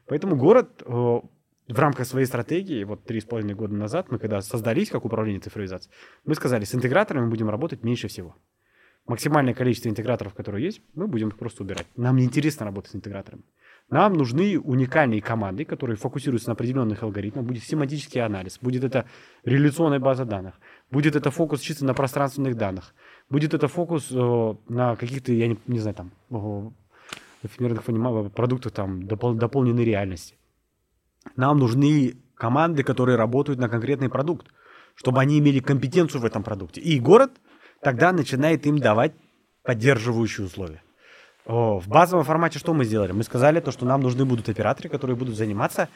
Поэтому город э, в рамках своей стратегии, вот три с половиной года назад, мы когда создались как управление цифровизацией, мы сказали, с интеграторами мы будем работать меньше всего максимальное количество интеграторов, которые есть, мы будем их просто убирать. Нам не интересно работать с интеграторами. Нам нужны уникальные команды, которые фокусируются на определенных алгоритмах. Будет семантический анализ, будет это реляционная база данных, будет это фокус чисто на пространственных данных, будет это фокус э, на каких-то, я не, не знаю, там, э, эфемерных продуктах там, допол- дополненной реальности. Нам нужны команды, которые работают на конкретный продукт, чтобы они имели компетенцию в этом продукте. И город – тогда начинает им давать поддерживающие условия. В базовом формате что мы сделали? Мы сказали то, что нам нужны будут операторы, которые будут заниматься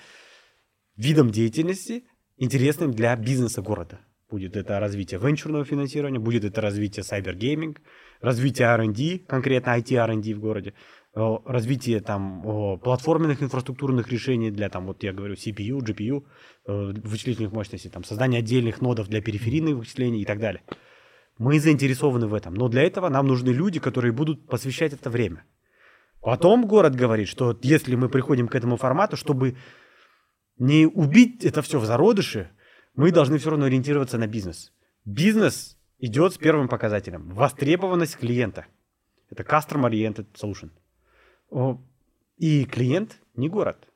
видом деятельности, интересным для бизнеса города. Будет это развитие венчурного финансирования, будет это развитие сайбергейминг, развитие R&D, конкретно IT R&D в городе, развитие там платформенных инфраструктурных решений для там вот я говорю CPU, GPU, э, вычислительных мощностей, там создание отдельных нодов для периферийных вычислений и так далее. Мы заинтересованы в этом. Но для этого нам нужны люди, которые будут посвящать это время. Потом город говорит, что если мы приходим к этому формату, чтобы не убить это все в зародыше, мы должны все равно ориентироваться на бизнес. Бизнес идет с первым показателем. Востребованность клиента. Это Customer Oriented Solution. И клиент не город.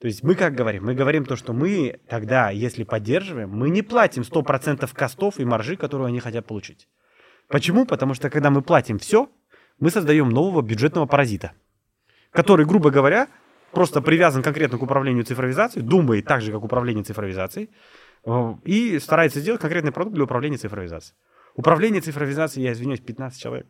То есть мы как говорим? Мы говорим то, что мы тогда, если поддерживаем, мы не платим 100% костов и маржи, которую они хотят получить. Почему? Потому что когда мы платим все, мы создаем нового бюджетного паразита, который, грубо говоря, просто привязан конкретно к управлению цифровизацией, думает так же, как управление цифровизацией, э, и старается сделать конкретный продукт для управления цифровизацией. Управление цифровизацией, я извиняюсь, 15 человек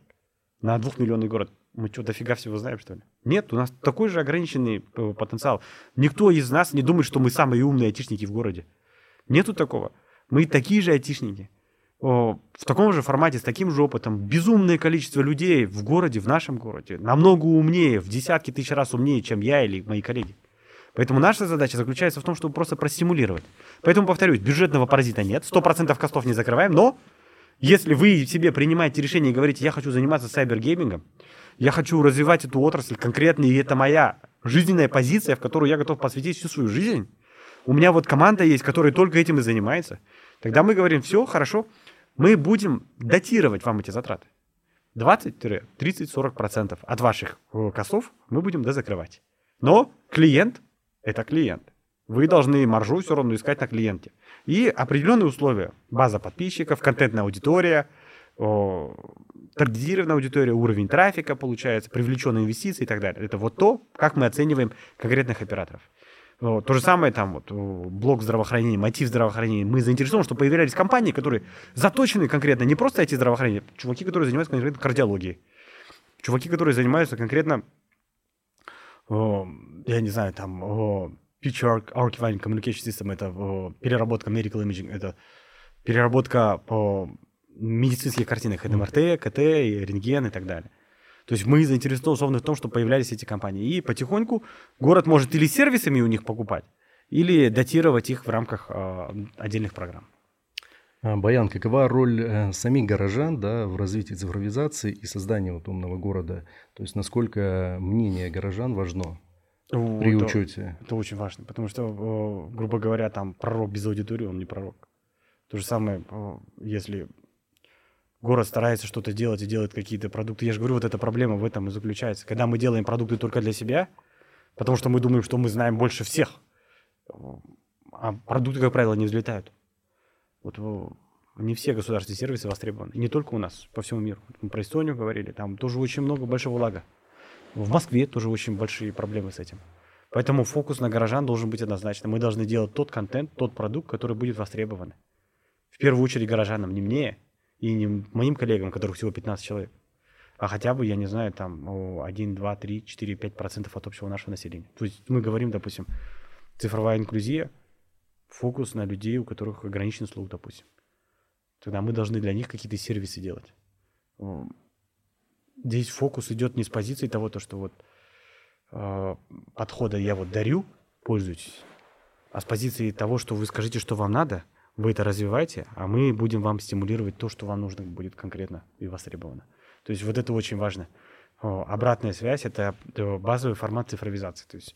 на двухмиллионный город. Мы что, дофига всего знаем, что ли? Нет, у нас такой же ограниченный э, потенциал. Никто из нас не думает, что мы самые умные айтишники в городе. Нету такого. Мы такие же айтишники. О, в таком же формате, с таким же опытом. Безумное количество людей в городе, в нашем городе. Намного умнее, в десятки тысяч раз умнее, чем я или мои коллеги. Поэтому наша задача заключается в том, чтобы просто простимулировать. Поэтому, повторюсь, бюджетного паразита нет, 100% костов не закрываем, но если вы себе принимаете решение и говорите, я хочу заниматься сайбергеймингом, я хочу развивать эту отрасль конкретно, и это моя жизненная позиция, в которую я готов посвятить всю свою жизнь, у меня вот команда есть, которая только этим и занимается, тогда мы говорим, все, хорошо, мы будем датировать вам эти затраты. 20-30-40% от ваших э, косов мы будем дозакрывать. Но клиент – это клиент. Вы должны маржу все равно искать на клиенте. И определенные условия. База подписчиков, контентная аудитория, таргетированная аудитория, уровень трафика получается, привлеченные инвестиции и так далее. Это вот то, как мы оцениваем конкретных операторов. То же самое там вот блок здравоохранения, мотив здравоохранения. Мы заинтересованы, чтобы появлялись компании, которые заточены конкретно не просто эти здравоохранения, чуваки, которые занимаются конкретно кардиологией, чуваки, которые занимаются конкретно, я не знаю, там Picture Archiving Communication System, это переработка Medical Imaging, это переработка по медицинских картинах, это МРТ, КТ, рентген и так далее. То есть мы заинтересованы в том, чтобы появлялись эти компании. И потихоньку город может или сервисами у них покупать, или датировать их в рамках э, отдельных программ. А, Баян, какова роль э, самих горожан да, в развитии цифровизации и создании вот умного города? То есть насколько мнение горожан важно при это, учете? Это очень важно, потому что, э, грубо говоря, там пророк без аудитории, он не пророк. То же самое, э, если город старается что-то делать и делает какие-то продукты. Я же говорю, вот эта проблема в этом и заключается. Когда мы делаем продукты только для себя, потому что мы думаем, что мы знаем больше всех, а продукты, как правило, не взлетают. Вот не все государственные сервисы востребованы. И не только у нас, по всему миру. Мы про Эстонию говорили, там тоже очень много большого лага. В Москве тоже очень большие проблемы с этим. Поэтому фокус на горожан должен быть однозначно. Мы должны делать тот контент, тот продукт, который будет востребован. В первую очередь горожанам, не мне, и не моим коллегам, которых всего 15 человек, а хотя бы, я не знаю, там 1, 2, 3, 4, 5 процентов от общего нашего населения. То есть мы говорим, допустим, цифровая инклюзия, фокус на людей, у которых ограничен слух, допустим. Тогда мы должны для них какие-то сервисы делать. Здесь фокус идет не с позиции того, то, что вот э, подхода я вот дарю, пользуйтесь, а с позиции того, что вы скажите, что вам надо – вы это развиваете, а мы будем вам стимулировать то, что вам нужно будет конкретно и востребовано. То есть вот это очень важно. Обратная связь – это базовый формат цифровизации. То есть,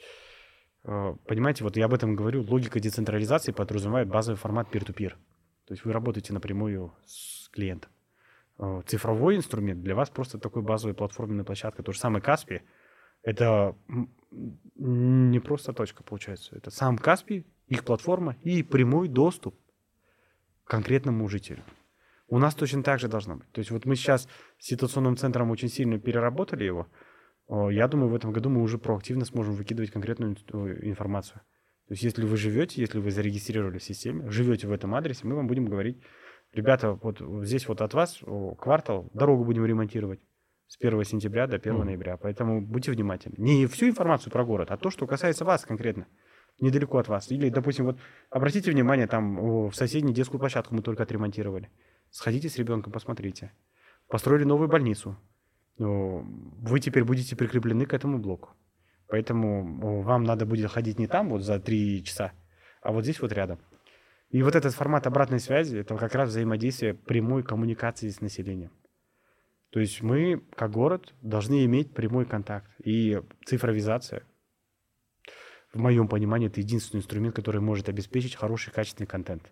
понимаете, вот я об этом говорю, логика децентрализации подразумевает базовый формат peer-to-peer. То есть вы работаете напрямую с клиентом. Цифровой инструмент для вас просто такой базовый платформенная площадка. То же самое Каспи – это не просто точка, получается. Это сам Каспи, их платформа и прямой доступ конкретному жителю. У нас точно так же должно быть. То есть вот мы сейчас с ситуационным центром очень сильно переработали его. Я думаю, в этом году мы уже проактивно сможем выкидывать конкретную информацию. То есть если вы живете, если вы зарегистрировали в системе, живете в этом адресе, мы вам будем говорить, ребята, вот здесь вот от вас квартал, дорогу будем ремонтировать с 1 сентября до 1 mm. ноября. Поэтому будьте внимательны. Не всю информацию про город, а то, что касается вас конкретно недалеко от вас. Или, допустим, вот обратите внимание, там в соседней детскую площадку мы только отремонтировали. Сходите с ребенком, посмотрите. Построили новую больницу. Вы теперь будете прикреплены к этому блоку. Поэтому вам надо будет ходить не там вот за три часа, а вот здесь вот рядом. И вот этот формат обратной связи, это как раз взаимодействие прямой коммуникации с населением. То есть мы, как город, должны иметь прямой контакт. И цифровизация, в моем понимании, это единственный инструмент, который может обеспечить хороший, качественный контент.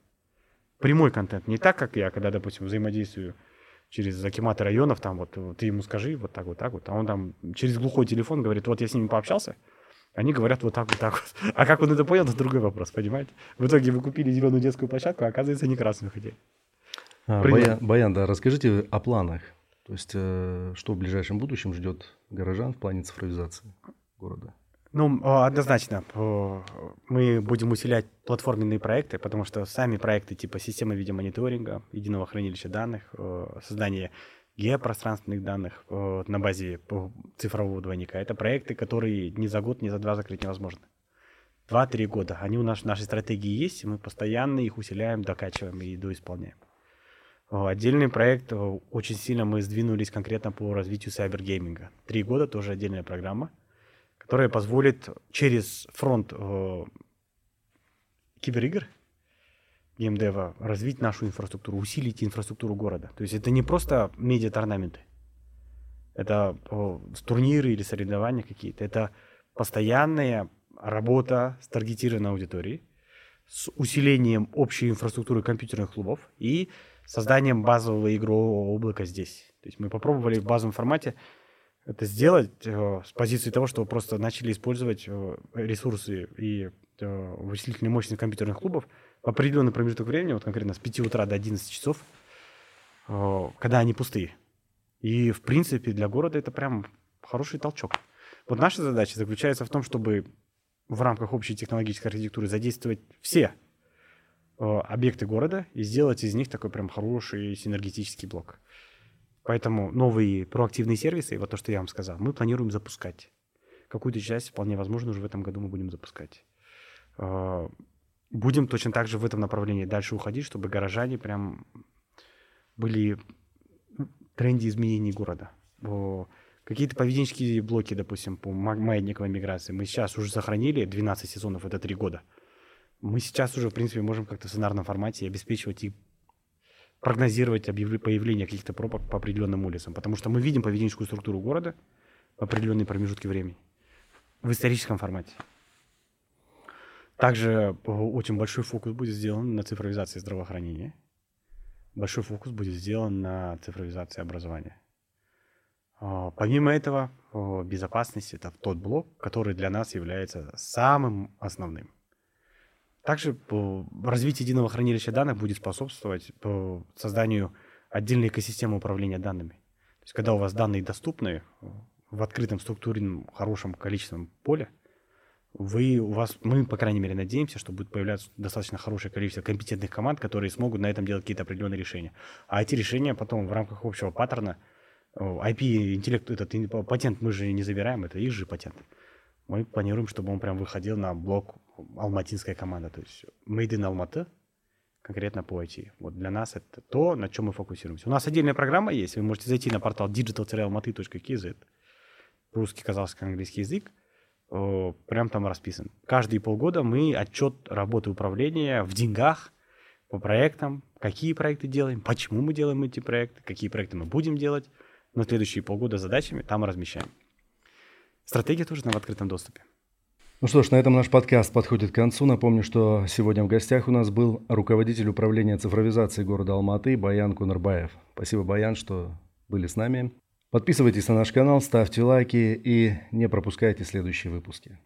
Прямой контент. Не так, как я, когда, допустим, взаимодействую через акиматы районов, там вот ты ему скажи вот так, вот так вот, а он там через глухой телефон говорит, вот я с ними пообщался, они говорят вот так, вот так вот. А как он это понял, это другой вопрос, понимаете? В итоге вы купили зеленую детскую площадку, а оказывается, не красную хотели. А, Баян, Баян, да, расскажите о планах. То есть, э, что в ближайшем будущем ждет горожан в плане цифровизации города? Ну, однозначно, мы будем усилять платформенные проекты, потому что сами проекты типа системы видеомониторинга, единого хранилища данных, создание геопространственных данных на базе цифрового двойника, это проекты, которые ни за год, ни за два закрыть невозможно. Два-три года. Они у нас в нашей стратегии есть, и мы постоянно их усиляем, докачиваем и доисполняем. Отдельный проект, очень сильно мы сдвинулись конкретно по развитию сайбергейминга. Три года тоже отдельная программа – которая позволит через фронт э, киберигр, геймдева, развить нашу инфраструктуру, усилить инфраструктуру города. То есть это не просто медиа-торнаменты, это э, турниры или соревнования какие-то, это постоянная работа с таргетированной аудиторией, с усилением общей инфраструктуры компьютерных клубов и созданием базового игрового облака здесь. То есть мы попробовали в базовом формате это сделать э, с позиции того, что просто начали использовать э, ресурсы и э, вычислительные мощности компьютерных клубов в определенный промежуток времени, вот конкретно с 5 утра до 11 часов, э, когда они пустые. И, в принципе, для города это прям хороший толчок. Вот наша задача заключается в том, чтобы в рамках общей технологической архитектуры задействовать все э, объекты города и сделать из них такой прям хороший синергетический блок. Поэтому новые проактивные сервисы, вот то, что я вам сказал, мы планируем запускать. Какую-то часть, вполне возможно, уже в этом году мы будем запускать. Будем точно так же в этом направлении дальше уходить, чтобы горожане прям были тренде изменений города. Какие-то поведенческие блоки, допустим, по маятниковой миграции, мы сейчас уже сохранили 12 сезонов, это 3 года. Мы сейчас уже, в принципе, можем как-то в сценарном формате обеспечивать и прогнозировать появление каких-то пробок по определенным улицам, потому что мы видим поведенческую структуру города в определенные промежутки времени в историческом формате. Также очень большой фокус будет сделан на цифровизации здравоохранения. Большой фокус будет сделан на цифровизации образования. А, помимо этого, безопасность – это тот блок, который для нас является самым основным. Также развитие единого хранилища данных будет способствовать созданию отдельной экосистемы управления данными. То есть, когда у вас данные доступны в открытом структурном хорошем количественном поле, вы, у вас, мы, по крайней мере, надеемся, что будет появляться достаточно хорошее количество компетентных команд, которые смогут на этом делать какие-то определенные решения. А эти решения потом в рамках общего паттерна, IP, интеллект, этот патент мы же не забираем, это их же патент. Мы планируем, чтобы он прям выходил на блок алматинская команда, то есть Made in Almaty, конкретно по IT. Вот для нас это то, на чем мы фокусируемся. У нас отдельная программа есть, вы можете зайти на портал digital-almaty.kz, русский, казахский, английский язык, прям там расписан. Каждые полгода мы отчет работы управления в деньгах по проектам, какие проекты делаем, почему мы делаем эти проекты, какие проекты мы будем делать на следующие полгода задачами, там размещаем. Стратегия тоже на в открытом доступе. Ну что ж, на этом наш подкаст подходит к концу. Напомню, что сегодня в гостях у нас был руководитель управления цифровизации города Алматы Баян Кунарбаев. Спасибо, Баян, что были с нами. Подписывайтесь на наш канал, ставьте лайки и не пропускайте следующие выпуски.